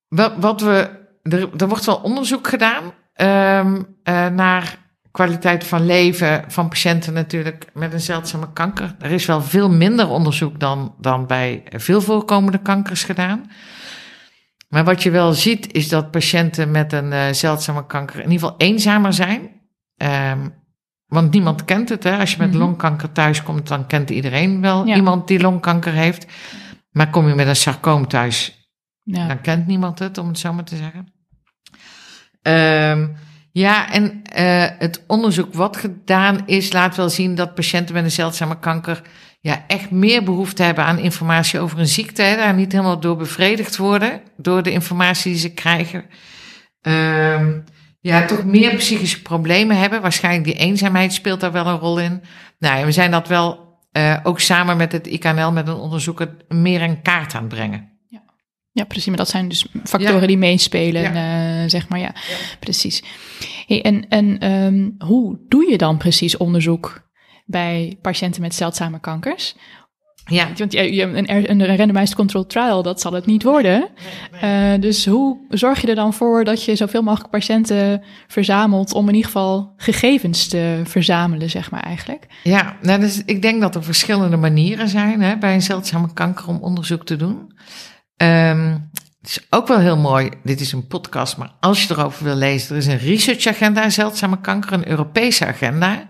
wat, wat we, er, er wordt wel onderzoek gedaan ehm, eh, naar kwaliteit van leven van patiënten natuurlijk met een zeldzame kanker. Er is wel veel minder onderzoek dan, dan bij veel voorkomende kankers gedaan. Maar wat je wel ziet is dat patiënten met een eh, zeldzame kanker in ieder geval eenzamer zijn. Ehm, want niemand kent het. Hè? Als je met Mhm. longkanker thuiskomt, dan kent iedereen wel Ja. iemand die longkanker heeft. Maar kom je met een sarcoom thuis, Ja. dan kent niemand het, om het zo maar te zeggen. Ehm, ja, en eh, het onderzoek wat gedaan is, laat wel zien dat patiënten met een zeldzame kanker ja, echt meer behoefte hebben aan informatie over een ziekte. Hè, daar niet helemaal door bevredigd worden, door de informatie die ze krijgen. Ehm, ja, toch meer psychische problemen hebben. Waarschijnlijk die eenzaamheid speelt daar wel een rol in. Nou, ja, we zijn dat wel eh, ook samen met het IKNL, met een onderzoeker, meer in kaart aan het brengen. ja, precies. Maar dat zijn dus factoren Ja. die meespelen, Ja. eh, zeg maar. Ja, precies. Hey, en en ehm, hoe doe je dan precies onderzoek bij patiënten met zeldzame kankers? Ja, Want een, een randomized controlled trial, dat zal het niet worden. Eh, dus hoe zorg je er dan voor dat je zoveel mogelijk patiënten verzamelt om in ieder geval gegevens te verzamelen, zeg maar eigenlijk? Ja, nou, dus ik denk dat er verschillende manieren zijn hè, bij een zeldzame kanker om onderzoek te doen. Ehm, het is ook wel heel mooi, dit is een podcast, maar als je erover wil lezen, er is een researchagenda zeldzame kanker, een Europese agenda.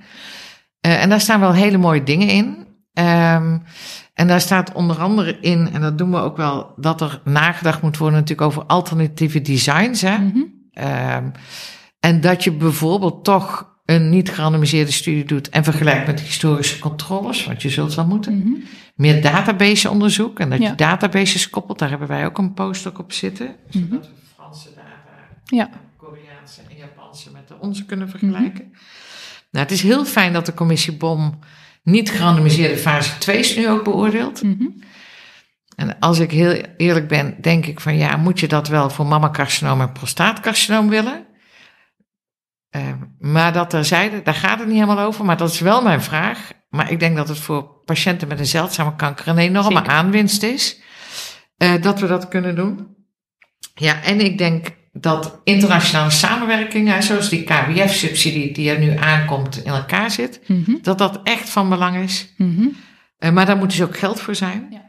Eh, en daar staan wel hele mooie dingen in. Ehm, en daar staat onder andere in, en dat doen we ook wel, dat er nagedacht moet worden natuurlijk over alternatieve designs. Hè? Mhm. Ehm, en dat je bijvoorbeeld toch een niet gerandomiseerde studie doet en vergelijkt met historische controles, want je zult wel moeten. Mhm. Meer database onderzoek en dat Ja. je databases koppelt. Daar hebben wij ook een postdoc op zitten. Mhm. Zodat we Franse data, Ja. Koreaanse en Japanse met de onze kunnen vergelijken. Nou, het is heel fijn dat de commissie BOM niet gerandomiseerde fase 2's nu ook beoordeelt. Mhm. En als ik heel eerlijk ben, denk ik van ja, moet je dat wel voor mammacarcinoom en prostaatcarcinoom willen? Eh, maar dat terzijde, daar gaat het niet helemaal over, maar dat is wel mijn vraag. Maar ik denk dat het voor patiënten met een zeldzame kanker een enorme Zeker. aanwinst is. eh, dat we dat kunnen doen. Ja, en ik denk dat internationale samenwerking, hè, zoals die KWF-subsidie die er nu aankomt, in elkaar zit. Mhm. Dat dat echt van belang is. Mhm. Eh, maar daar moet dus ook geld voor zijn. Ja.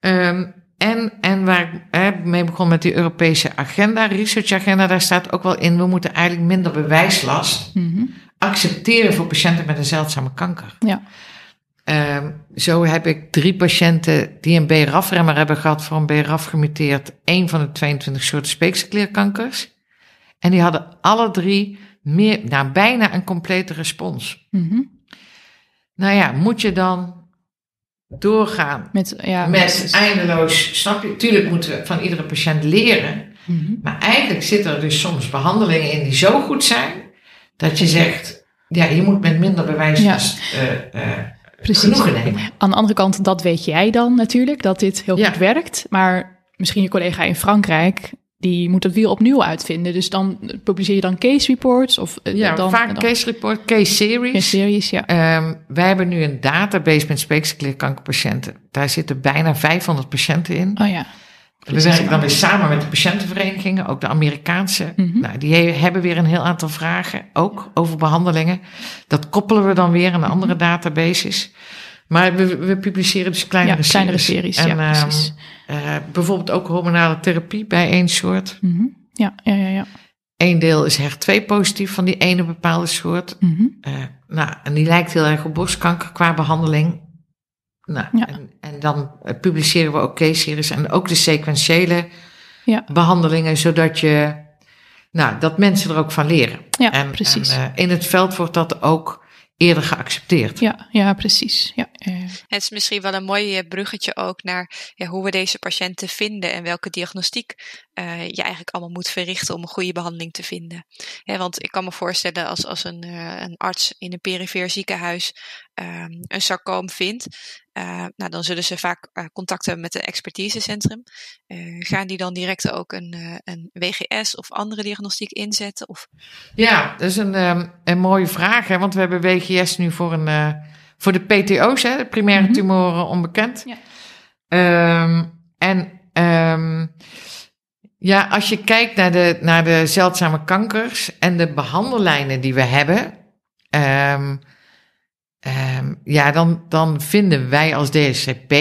Ehm, en, en waar ik hè, mee begon met die Europese agenda, research agenda, daar staat ook wel in, we moeten eigenlijk minder bewijslast Mhm. accepteren voor patiënten met een zeldzame kanker. Ja. Ehm, zo heb ik drie patiënten die een BRAF-remmer hebben gehad voor een BRAF gemuteerd. één van de 22 soorten speekselklierkankers. En die hadden alle drie meer, nou, bijna een complete respons. Mhm. Nou ja, moet je dan doorgaan Met, ja, met eindeloos, snap je? Tuurlijk moeten we van iedere patiënt leren. Mhm. Maar eigenlijk zitten er dus soms behandelingen in die zo goed zijn, dat je zegt, ja, je moet met minder bewijs Ja. eh, eh, Precies. genoegen nemen. Aan de andere kant, dat weet jij dan natuurlijk, dat dit heel Ja. goed werkt. Maar misschien je collega in Frankrijk, die moet het wiel opnieuw uitvinden. Dus dan publiceer je dan case reports of eh, Ja, dan, vaak dan case report, case series. een series, ja. Ehm, wij hebben nu een database met speekselklierkankerpatiënten. Daar zitten bijna 500 patiënten in. Oh ja. We werken dan weer samen met de patiëntenverenigingen, ook de Amerikaanse. Mhm. Nou, die he- hebben weer een heel aantal vragen, ook over behandelingen. Dat koppelen we dan weer aan andere databases. Maar we, we publiceren dus kleinere Ja, kleinere series. ja, ehm, precies. eh, bijvoorbeeld ook hormonale therapie bij één soort. Mhm. Ja, ja, ja, ja. Eén deel is HER2 positief van die ene bepaalde soort. Mhm. Eh, nou, en die lijkt heel erg op borstkanker qua behandeling. Nou, Ja. en, en dan eh, publiceren we ook case-series en ook de sequentiële Ja. behandelingen, zodat je, nou, dat mensen er ook van leren. Ja, en, precies. En, eh, in het veld wordt dat ook eerder geaccepteerd. Ja, ja, precies. Ja. Het is misschien wel een mooi eh, bruggetje ook naar ja, hoe we deze patiënten vinden en welke diagnostiek eh, je eigenlijk allemaal moet verrichten om een goede behandeling te vinden. Ja, want ik kan me voorstellen als, als een, eh, een arts in een perifeer ziekenhuis ehm, een sarcoom vindt, eh, nou, dan zullen ze vaak eh, contact hebben met een expertisecentrum. Eh, gaan die dan direct ook een, eh, een WGS of andere diagnostiek inzetten? Of Ja, dat is een, ehm, een mooie vraag, hè, want we hebben WGS nu voor, een, eh, voor de PTO's, hè, de primaire Mhm. tumoren onbekend. Ja. Ehm, en ehm, ja, als je kijkt naar de, naar de zeldzame kankers en de behandellijnen die we hebben, ehm, ehm, ja, dan, dan vinden wij als DSCP,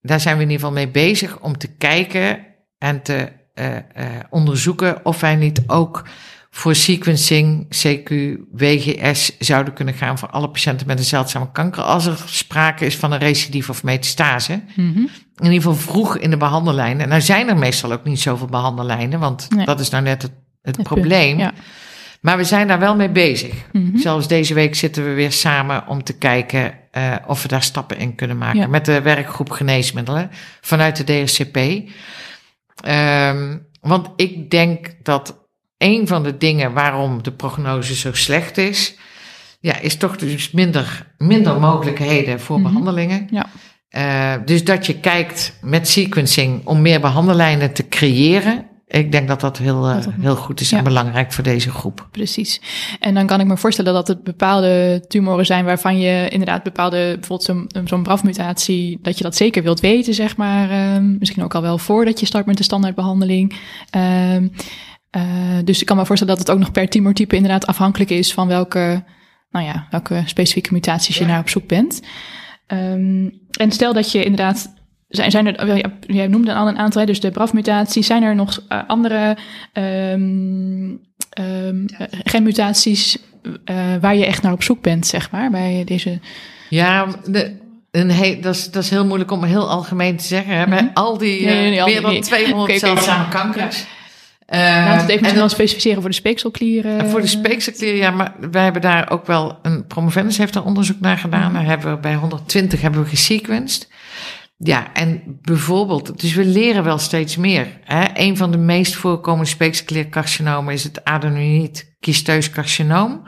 daar zijn we in ieder geval mee bezig om te kijken en te eh, eh, onderzoeken of wij niet ook voor sequencing, CQ, WGS zouden kunnen gaan voor alle patiënten met een zeldzame kanker, als er sprake is van een recidief of metastase. Mhm. In ieder geval vroeg in de behandellijnen. Nou zijn er meestal ook niet zoveel behandellijnen, want Nee. dat is nou net het, het, Het probleem. punt, ja. Maar we zijn daar wel mee bezig. Mhm. Zelfs deze week zitten we weer samen om te kijken eh, of we daar stappen in kunnen maken. Ja. Met de werkgroep geneesmiddelen vanuit de DSCP. Ehm, want ik denk dat een van de dingen waarom de prognose zo slecht is, ja, is toch dus minder, minder mogelijkheden voor Mhm. behandelingen. Ja. Eh, dus dat je kijkt met sequencing om meer behandellijnen te creëren. Ik denk dat dat heel, eh, Dat dat- heel goed is ja. en belangrijk voor deze groep. Precies. En dan kan ik me voorstellen dat het bepaalde tumoren zijn waarvan je inderdaad bepaalde, bijvoorbeeld zo'n zo'n BRAF-mutatie, dat je dat zeker wilt weten, zeg maar. ehm, misschien ook al wel voordat je start met de standaardbehandeling. Ehm, eh, dus ik kan me voorstellen dat het ook nog per tumortype inderdaad afhankelijk is van welke, nou ja, welke specifieke mutaties je Ja. naar op zoek bent. Ehm, en stel dat je inderdaad zijn, zijn er, wel, ja, jij noemde al een aantal, dus de BRAF-mutaties. Zijn er nog eh, andere ehm, ehm, eh, genmutaties eh, waar je echt naar op zoek bent, zeg maar, bij deze... Ja, de, een he- dat, is, dat is heel moeilijk om heel algemeen te zeggen. Hè? Bij Mhm. al die Nee, nee, eh, nee, al meer die- dan nee. 200 Oké, oké. zeldzame kankers. Eh, Laten we het even en dat- specificeren voor de speekselklieren. en voor de speekselklier, ja, maar wij hebben daar ook wel een promovendus heeft daar onderzoek naar gedaan. Mhm. Daar hebben we bij 120 hebben we gesequenced. Ja, en bijvoorbeeld, dus we leren wel steeds meer. Hè? Een van de meest voorkomende speekselkliercarcinomen is het adenoïd kysteus carcinoom.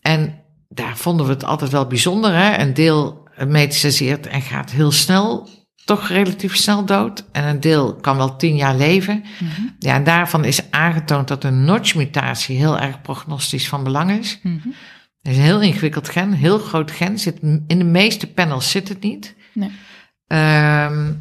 En daar vonden we het altijd wel bijzonder. Hè? Een deel metastaseert en gaat heel snel, toch relatief snel dood. En een deel kan wel tien jaar leven. Mhm, Ja, en daarvan is aangetoond dat een notch-mutatie heel erg prognostisch van belang is. mhm. Het is een heel ingewikkeld gen, heel groot gen. Zit, in de meeste panels zit het niet. Nee. Ehm,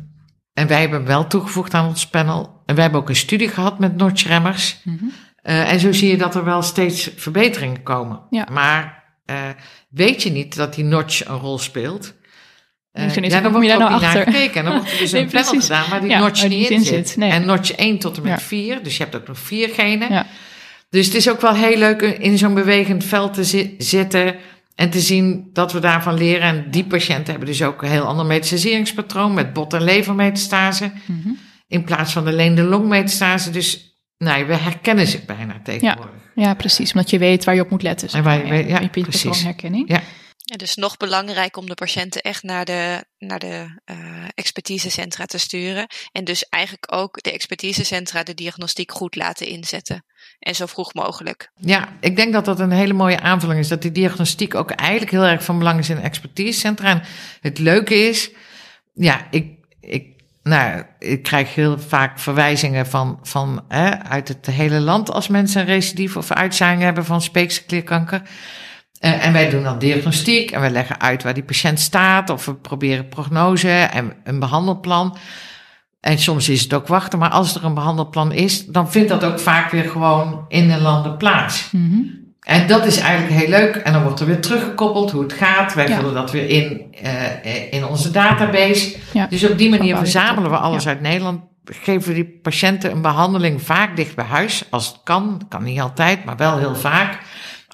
en wij hebben wel toegevoegd aan ons panel. En wij hebben ook een studie gehad met notch-remmers. Mhm. Eh, en zo zie je dat er wel steeds verbeteringen komen. Ja. Maar eh, weet je niet dat die notch een rol speelt? Is- ja, dan kom wordt je daar ook nou niet naar achter? gekeken. En dan wordt er dus Nee, een panel precies. gedaan waar die Ja, notch niet die in zit. in zit. Nee. En notch 1 tot en met Ja. 4, dus je hebt ook nog vier genen. Ja. Dus het is ook wel heel leuk in zo'n bewegend veld te zi- zitten en te zien dat we daarvan leren. En die patiënten hebben dus ook een heel ander metastaseringspatroon met bot- en levermetastase. Mhm. In plaats van alleen de longmetastase. Dus nou, we herkennen ze bijna tegenwoordig. Ja, precies. Omdat je weet waar je op moet letten. zeg En waar je weet- ja, je precies. patroonherkenning. Ja. Ja, dus nog belangrijk om de patiënten echt naar de, naar de eh, expertisecentra te sturen. En dus eigenlijk ook de expertisecentra de diagnostiek goed laten inzetten. En zo vroeg mogelijk. Ja, ik denk dat dat een hele mooie aanvulling is. Dat die diagnostiek ook eigenlijk heel erg van belang is in expertisecentra. En het leuke is, ja, ik, ik, nou, ik krijg heel vaak verwijzingen van, van hè, uit het hele land als mensen een recidief of uitzaaiing hebben van speekselklierkanker. Eh, en wij doen dan diagnostiek en we leggen uit waar die patiënt staat. Of we proberen prognose en een behandelplan. En soms is het ook wachten, maar als er een behandelplan is, dan vindt dat ook vaak weer gewoon in de landen plaats. Mhm. En dat is eigenlijk heel leuk. En dan wordt er weer teruggekoppeld hoe het gaat. Wij Ja. vullen dat weer in, eh, in onze database. Ja. Dus op die manier verzamelen we alles ja. uit Nederland. Geven we die patiënten een behandeling vaak dicht bij huis. Als het kan. Kan niet altijd, maar wel heel vaak.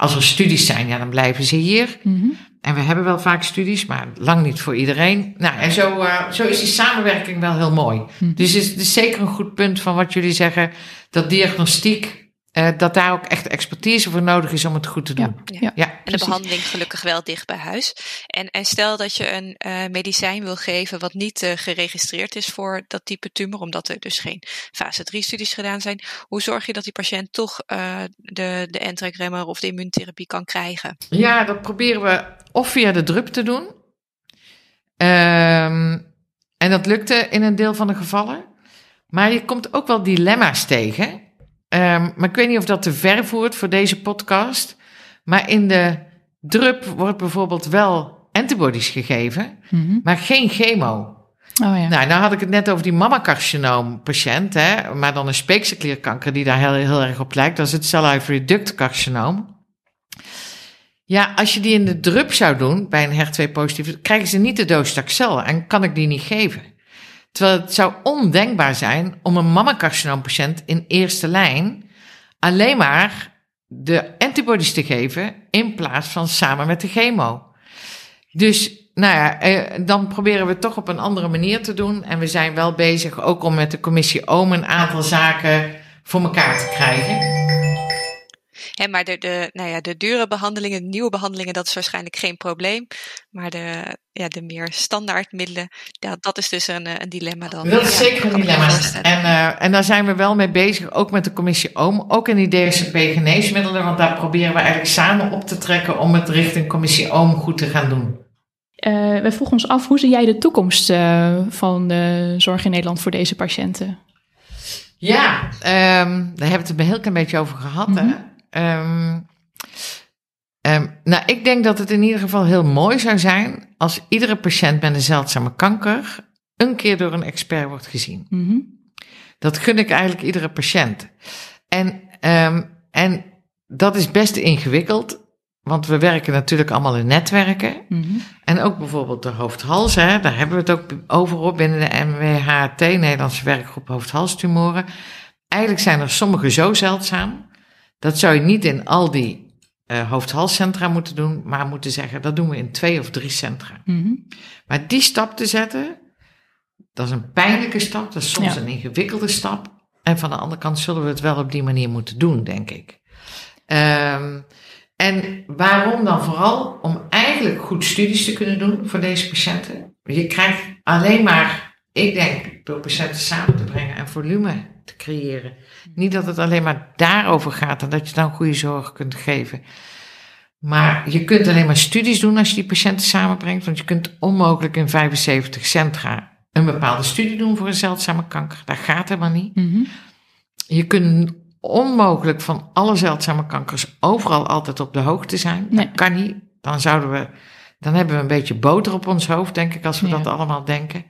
Als er studies zijn, ja, dan blijven ze hier. Mhm. En we hebben wel vaak studies, maar lang niet voor iedereen. Nou, en zo, eh, zo is die samenwerking wel heel mooi. Mhm. Dus het is, het is zeker een goed punt van wat jullie zeggen. Dat diagnostiek, eh, dat daar ook echt expertise voor nodig is om het goed te doen. Ja. Ja. Ja, En de Precies. behandeling gelukkig wel dicht bij huis. En, en stel dat je een eh, medicijn wil geven wat niet eh, geregistreerd is voor dat type tumor, omdat er dus geen fase 3 studies gedaan zijn. Hoe zorg je dat die patiënt toch de, de entregremmer of de immuuntherapie kan krijgen? Ja, dat proberen we of via de drup te doen. Ehm, en dat lukte in een deel van de gevallen. Maar je komt ook wel dilemma's tegen. Ehm, maar ik weet niet of dat te ver voert voor deze podcast. Maar in de drup wordt bijvoorbeeld wel antibodies gegeven, Mhm. maar geen chemo. Oh ja. Nou, nou had ik het net over die mammacarcinoom patiënt, hè, maar dan een speekselklierkanker die daar heel, heel erg op lijkt. Dat is het cell-outer duct carcinoom. Ja, als je die in de drup zou doen bij een HER2-positieve, krijgen ze niet de doos Taxel en kan ik die niet geven. Terwijl het zou ondenkbaar zijn om een mammacarcinoompatiënt in eerste lijn alleen maar de antibodies te geven in plaats van samen met de chemo. Dus nou ja, eh, dan proberen we het toch op een andere manier te doen. En we zijn wel bezig ook om met de commissie OOM een aantal zaken voor elkaar te krijgen. Hè, maar de, de, nou ja, de dure behandelingen, de nieuwe behandelingen, dat is waarschijnlijk geen probleem. Maar de, ja, de meer standaard middelen, dat, dat is dus een, een dilemma dan. Dat is Ja, zeker een dilemma. En, eh, en daar zijn we wel mee bezig, ook met de commissie OOM, ook in die DSCP geneesmiddelen. Want daar proberen we eigenlijk samen op te trekken om het richting commissie OOM goed te gaan doen. Eh, we vroegen ons af, hoe zie jij de toekomst eh, van de zorg in Nederland voor deze patiënten? Ja, ehm, daar hebben we het een heel klein beetje over gehad. hè. Ehm, nou, ik denk dat het in ieder geval heel mooi zou zijn als iedere patiënt met een zeldzame kanker een keer door een expert wordt gezien. Mhm. Dat gun ik eigenlijk iedere patiënt. En, ehm, en dat is best ingewikkeld, want we werken natuurlijk allemaal in netwerken. Mhm. En ook bijvoorbeeld de hoofd-hals, hè, daar hebben we het ook over op binnen de MWHT, Nederlandse werkgroep hoofd-halstumoren. Eigenlijk zijn er sommige zo zeldzaam, dat zou je niet in al die eh hoofd-halscentra moeten doen, maar moeten zeggen, dat doen we in twee of drie centra. Mhm. Maar die stap te zetten, dat is een pijnlijke stap, dat is soms Ja. een ingewikkelde stap. En van de andere kant zullen we het wel op die manier moeten doen, denk ik. Ehm, en waarom dan vooral? Om eigenlijk goed studies te kunnen doen voor deze patiënten. Je krijgt alleen maar, ik denk, door patiënten samen te brengen en volume te creëren. Niet dat het alleen maar daarover gaat en dat je dan goede zorg kunt geven. Maar je kunt alleen maar studies doen als je die patiënten samenbrengt. Want je kunt onmogelijk in 75 centra een bepaalde studie doen voor een zeldzame kanker. Dat gaat helemaal niet. Mhm. Je kunt onmogelijk van alle zeldzame kankers overal altijd op de hoogte zijn. Nee. Dat kan niet. Dan zouden we, dan hebben we een beetje boter op ons hoofd, denk ik, als we Ja. dat allemaal denken.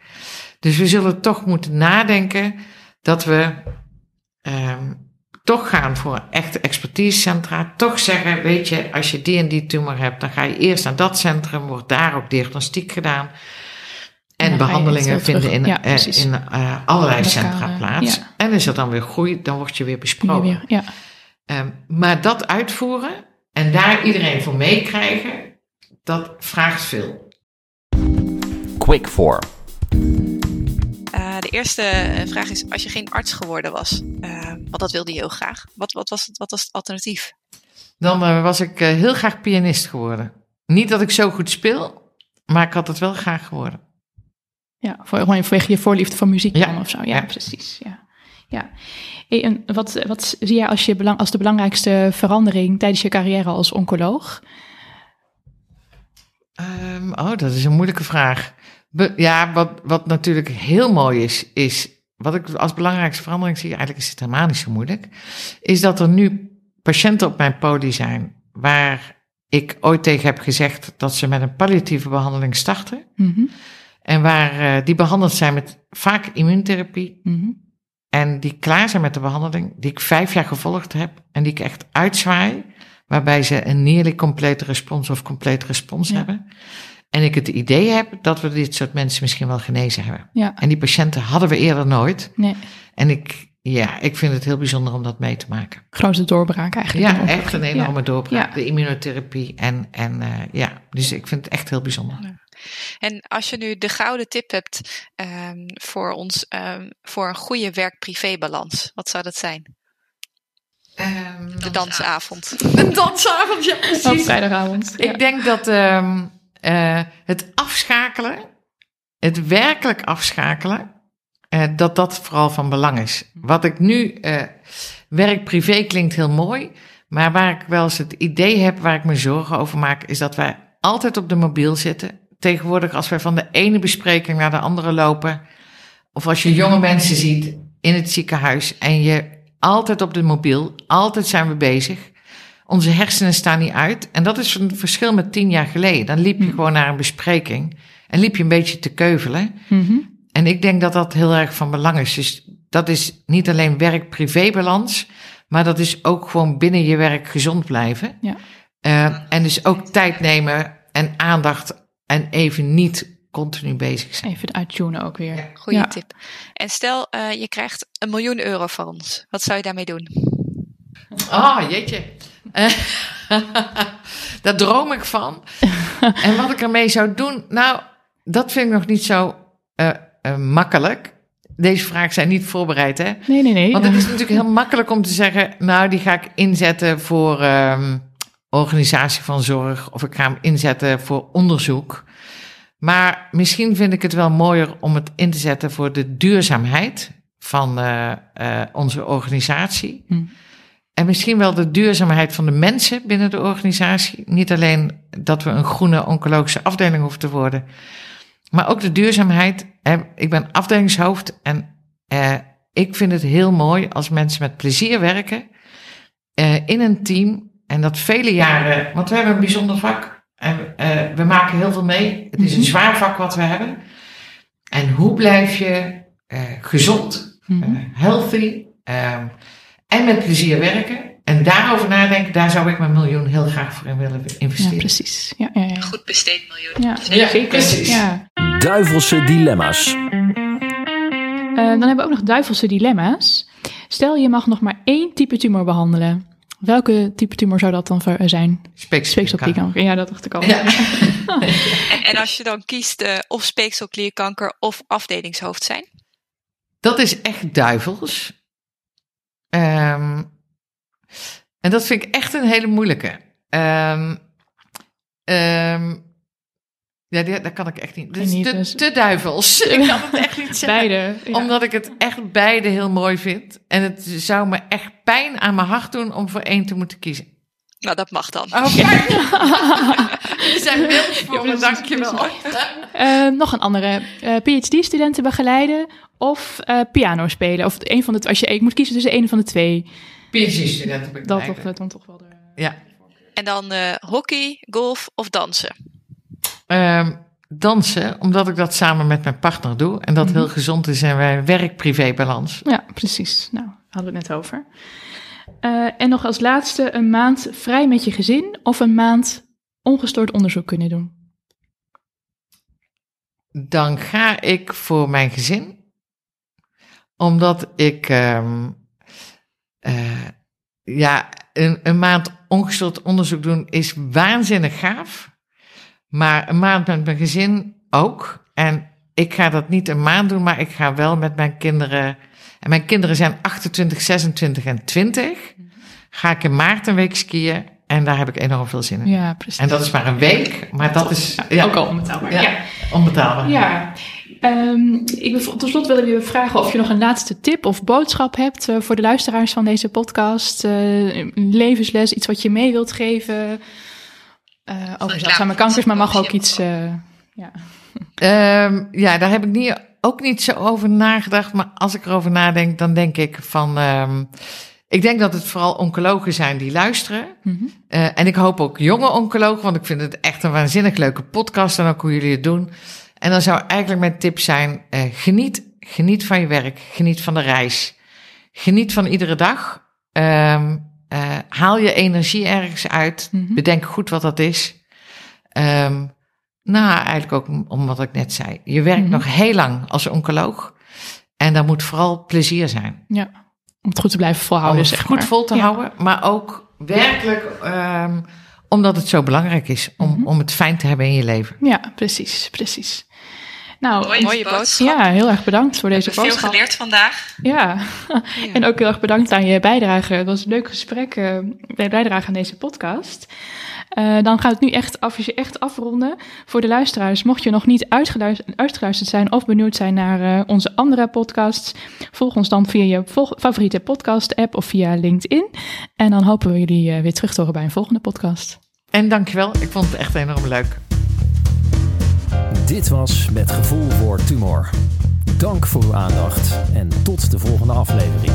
Dus we zullen toch moeten nadenken dat we ehm, toch gaan voor echte expertisecentra. Toch zeggen, weet je, als je die en die tumor hebt, dan ga je eerst naar dat centrum, wordt daar ook diagnostiek gedaan. En behandelingen vinden in, ja, eh, in eh, allerlei centra eh, plaats. ja. En is er dan weer groei, dan word je weer besproken. weer- ja. Ehm, maar dat uitvoeren en daar iedereen voor meekrijgen, dat vraagt veel. Quick for. De eerste eh, vraag is, als je geen arts geworden was, uh, want dat wilde je heel graag, wat, wat, was, het, wat was het alternatief? Dan uh, was ik heel graag pianist geworden. Niet dat ik zo goed speel, maar ik had het wel graag geworden. Ja, voor, gewoon vanwege je voorliefde voor muziek Ja. dan of zo. Ja, Ja. precies. Ja. Ja. En wat, wat zie jij als, je belang, als de belangrijkste verandering tijdens je carrière als oncoloog? Ehm, oh, dat is een moeilijke vraag. Ja, wat, wat natuurlijk heel mooi is, is wat ik als belangrijkste verandering zie, eigenlijk is het helemaal niet zo moeilijk, is dat er nu patiënten op mijn poli zijn waar ik ooit tegen heb gezegd dat ze met een palliatieve behandeling starten Mhm, en waar eh, die behandeld zijn met vaak immuuntherapie mhm. en die klaar zijn met de behandeling, die ik vijf jaar gevolgd heb en die ik echt uitzwaai, waarbij ze een nearly complete respons of complete respons Ja. hebben. En ik het idee heb dat we dit soort mensen misschien wel genezen hebben. Ja, En die patiënten hadden we eerder nooit. nee, En ik, ja, ik vind het heel bijzonder om dat mee te maken. grote doorbraak eigenlijk. Ja, de echt een enorme doorbraak. Ja. De immunotherapie en, en eh, ja, dus ik vind het echt heel bijzonder. En als je nu de gouden tip hebt ehm, voor ons ehm, voor een goede werk-privé-balans, wat zou dat zijn? Ehm, De dansavond. Een dansavond, ja Op precies. vrijdagavond. Ja. Ik denk dat eh, het afschakelen, het werkelijk afschakelen, eh, dat dat vooral van belang is. Wat ik nu, eh, werk-privé klinkt heel mooi, maar waar ik wel eens het idee heb, waar ik me zorgen over maak, is dat wij altijd op de mobiel zitten. Tegenwoordig als wij van de ene bespreking naar de andere lopen, of als je jonge mensen ziet in het ziekenhuis en je altijd op de mobiel, altijd zijn we bezig. Onze hersenen staan niet uit. En dat is een verschil met tien jaar geleden. Dan liep je Hm. gewoon naar een bespreking en liep je een beetje te keuvelen. Mhm. En ik denk dat dat heel erg van belang is. Dus dat is niet alleen werk-privé-balans, maar dat is ook gewoon binnen je werk gezond blijven. Ja. Eh, en dus ook tijd nemen en aandacht en even niet continu bezig zijn. Even uittunen ook weer. Ja. Goeie Ja. tip. En stel, eh, je krijgt een miljoen euro van ons. Wat zou je daarmee doen? Ah, jeetje. Daar droom ik van. en wat ik ermee zou doen, nou, dat vind ik nog niet zo eh, eh, makkelijk. Deze vragen zijn niet voorbereid, hè? Nee, nee, nee. Want het is natuurlijk heel makkelijk om te zeggen, nou, die ga ik inzetten voor ehm, organisatie van zorg of ik ga hem inzetten voor onderzoek. Maar misschien vind ik het wel mooier om het in te zetten voor de duurzaamheid van eh, onze organisatie. Hm. En misschien wel de duurzaamheid van de mensen binnen de organisatie. Niet alleen dat we een groene oncologische afdeling hoeven te worden, maar ook de duurzaamheid. Ik ben afdelingshoofd en eh, ik vind het heel mooi als mensen met plezier werken eh, in een team. En dat vele jaren, want we hebben een bijzonder vak. En eh, we maken heel veel mee. Het is een Mhm. zwaar vak wat we hebben. En hoe blijf je gezond, Mhm. healthy ehm, en met plezier werken? En daarover nadenken, daar zou ik mijn miljoen heel graag voor in willen Ja, investeren. precies. Ja, ja, ja. Goed besteed miljoen. Ja, Ja, zeker. precies. Ja. Duivelse dilemma's. Eh, dan hebben we ook nog duivelse dilemma's. Stel, je mag nog maar één type tumor behandelen. Welke type tumor zou dat dan voor- eh, zijn? Speekselklierkanker. Ja, dat dacht ik al. Ja. En, en als je dan kiest eh, of speekselklierkanker of afdelingshoofd zijn? Dat is echt duivels. Ehm, en dat vind ik echt een hele moeilijke. Ehm, ehm, ja, die, dat kan ik echt niet. Dat is niet, te, dus- te duivels. Ik kan het echt niet zeggen. Beide. ja. Omdat ik het echt beide heel mooi vind. En het zou me echt pijn aan mijn hart doen om voor één te moeten kiezen. Nou, dat mag dan. Oh, kijk. Zijn mails voor Ja, precies, dankjewel. Eh, nog een andere. Eh, PhD-studenten begeleiden of eh, piano spelen. Of een van de, als je ik moet kiezen tussen een van de twee. PhD-student heb ik Dat toch, dat dan toch wel de... Ja. En dan eh, hockey, golf of dansen? Ehm, dansen, omdat ik dat samen met mijn partner doe. En dat Mhm. heel gezond is en wij werk-privé-balans. Ja, precies. Nou, hadden we het net over. Eh, en nog als laatste een maand vrij met je gezin of een maand ongestoord onderzoek kunnen doen. Dan ga ik voor mijn gezin. Omdat ik, ehm, eh, ja, een, een maand ongestoord onderzoek doen is waanzinnig gaaf. Maar een maand met mijn gezin ook. En ik ga dat niet een maand doen, maar ik ga wel met mijn kinderen. En mijn kinderen zijn 28, 26 en 20. Ga ik in maart een week skiën. En daar heb ik enorm veel zin in. Ja, precies. En dat is maar een week, maar dat is ja, ook al onbetaalbaar. Ja, Ja. onbetaalbaar. Ja, Ehm, ik wil, tot slot willen we je vragen of je nog een laatste tip of boodschap hebt eh, voor de luisteraars van deze podcast. Eh, een levensles, iets wat je mee wilt geven. eh over zeldzame kankers, maar mag ook iets. eh, ja. Ehm, ja, daar heb ik niet, ook niet zo over nagedacht. Maar als ik erover nadenk, dan denk ik van. ehm, ik denk dat het vooral oncologen zijn die luisteren. Mhm. Eh, en ik hoop ook jonge oncologen, want ik vind het echt een waanzinnig leuke podcast en ook hoe jullie het doen. En dan zou eigenlijk mijn tip zijn: eh, geniet, geniet van je werk, geniet van de reis, geniet van iedere dag. Ehm, eh, haal je energie ergens uit, Mhm. bedenk goed wat dat is. Ehm, nou, eigenlijk ook om, om wat ik net zei. Je werkt Mhm. nog heel lang als oncoloog en daar moet vooral plezier zijn. ja, om het goed te blijven Om volhouden. het zeg goed maar. vol te Ja. houden, maar ook werkelijk ehm, omdat het zo belangrijk is om, Mhm. om het fijn te hebben in je leven. Ja, precies, precies. Nou, Mooie, mooie boodschap. ja, heel erg bedankt voor deze hebben veel boodschap. geleerd vandaag. Ja, Ja. en ook heel erg bedankt aan je bijdrage. Het was een leuk gesprek, eh, bij bijdrage aan deze podcast. Eh, dan gaat het nu echt, af, echt afronden. Voor de luisteraars, mocht je nog niet uitgeluisterd, uitgeluisterd zijn of benieuwd zijn naar eh, onze andere podcasts, volg ons dan via je favoriete podcast-app of via LinkedIn. En dan hopen we jullie eh, weer terug te horen bij een volgende podcast. En dankjewel, ik vond het echt enorm leuk. Dit was Met Gevoel voor Tumor. Dank voor uw aandacht en tot de volgende aflevering.